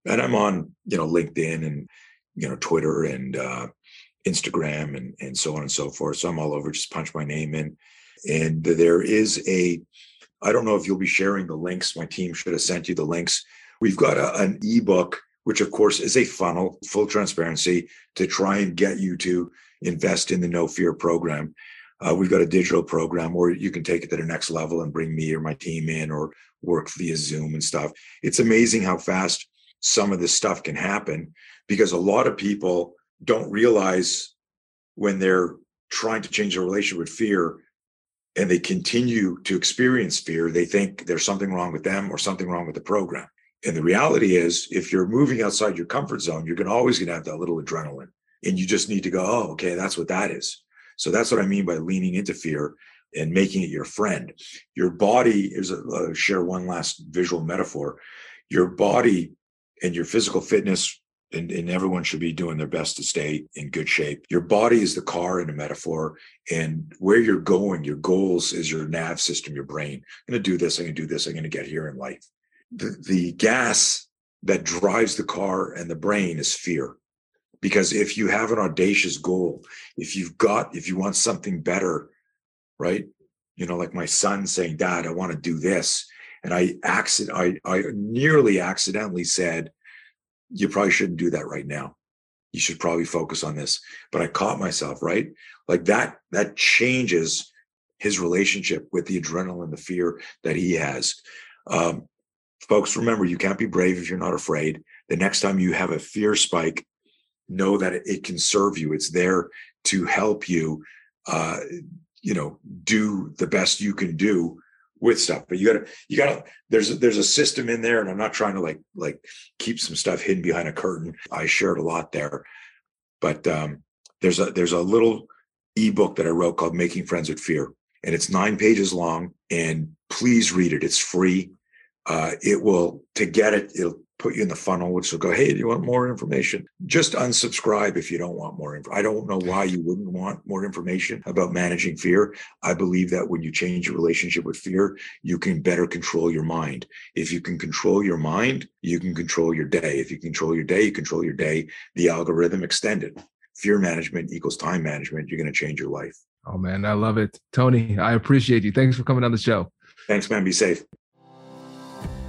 Speaker 1: And I'm on, you know, LinkedIn and, you know, Twitter and uh, Instagram and, and so on and so forth. So I'm all over, just punch my name in. And there is a I don't know if you'll be sharing the links. My team should have sent you the links. We've got a, an ebook, which of course is a funnel, full transparency, to try and get you to invest in the No Fear program. Uh, we've got a digital program where you can take it to the next level and bring me or my team in or work via Zoom and stuff. It's amazing how fast some of this stuff can happen because a lot of people don't realize when they're trying to change their relationship with fear and they continue to experience fear, they think there's something wrong with them or something wrong with the program. And the reality is, if you're moving outside your comfort zone, you're to always going to have that little adrenaline. And you just need to go, oh, okay, that's what that is. So that's what I mean by leaning into fear and making it your friend. Your body is a, uh, share one last visual metaphor. Your body and your physical fitness and, and, everyone should be doing their best to stay in good shape. Your body is the car in a metaphor, and where you're going, your goals is your nav system, your brain. I'm going to do this. I'm going to do this. I'm going to get here in life. The, the gas that drives the car and the brain is fear. Because if you have an audacious goal, if you've got, if you want something better, right? You know, like my son saying, Dad, I want to do this. And I accident, I, I nearly accidentally said, you probably shouldn't do that right now. You should probably focus on this. But I caught myself, right? Like that, that changes his relationship with the adrenaline, the fear that he has. Um, folks, remember, you can't be brave if you're not afraid. The next time you have a fear spike, know that it, can serve you. It's there to help you, uh, you know, do the best you can do with stuff but you gotta you gotta there's there's a system in there and i'm not trying to like like keep some stuff hidden behind a curtain. I shared a lot there but um there's a there's a little ebook that i wrote called making friends with fear and it's nine pages long and please read it. It's free. Uh it will to get it it'll put you in the funnel, which will go, hey, do you want more information? Just unsubscribe if you don't want more info. I don't know why you wouldn't want more information about managing fear. I believe that when you change your relationship with fear, you can better control your mind. If you can control your mind, you can control your day. If you control your day, you control your day. The algorithm extended. Fear management equals time management. You're going to change your life.
Speaker 2: Oh man, I love it. Tony, I appreciate you. Thanks for coming on the show.
Speaker 1: Thanks, man. Be safe.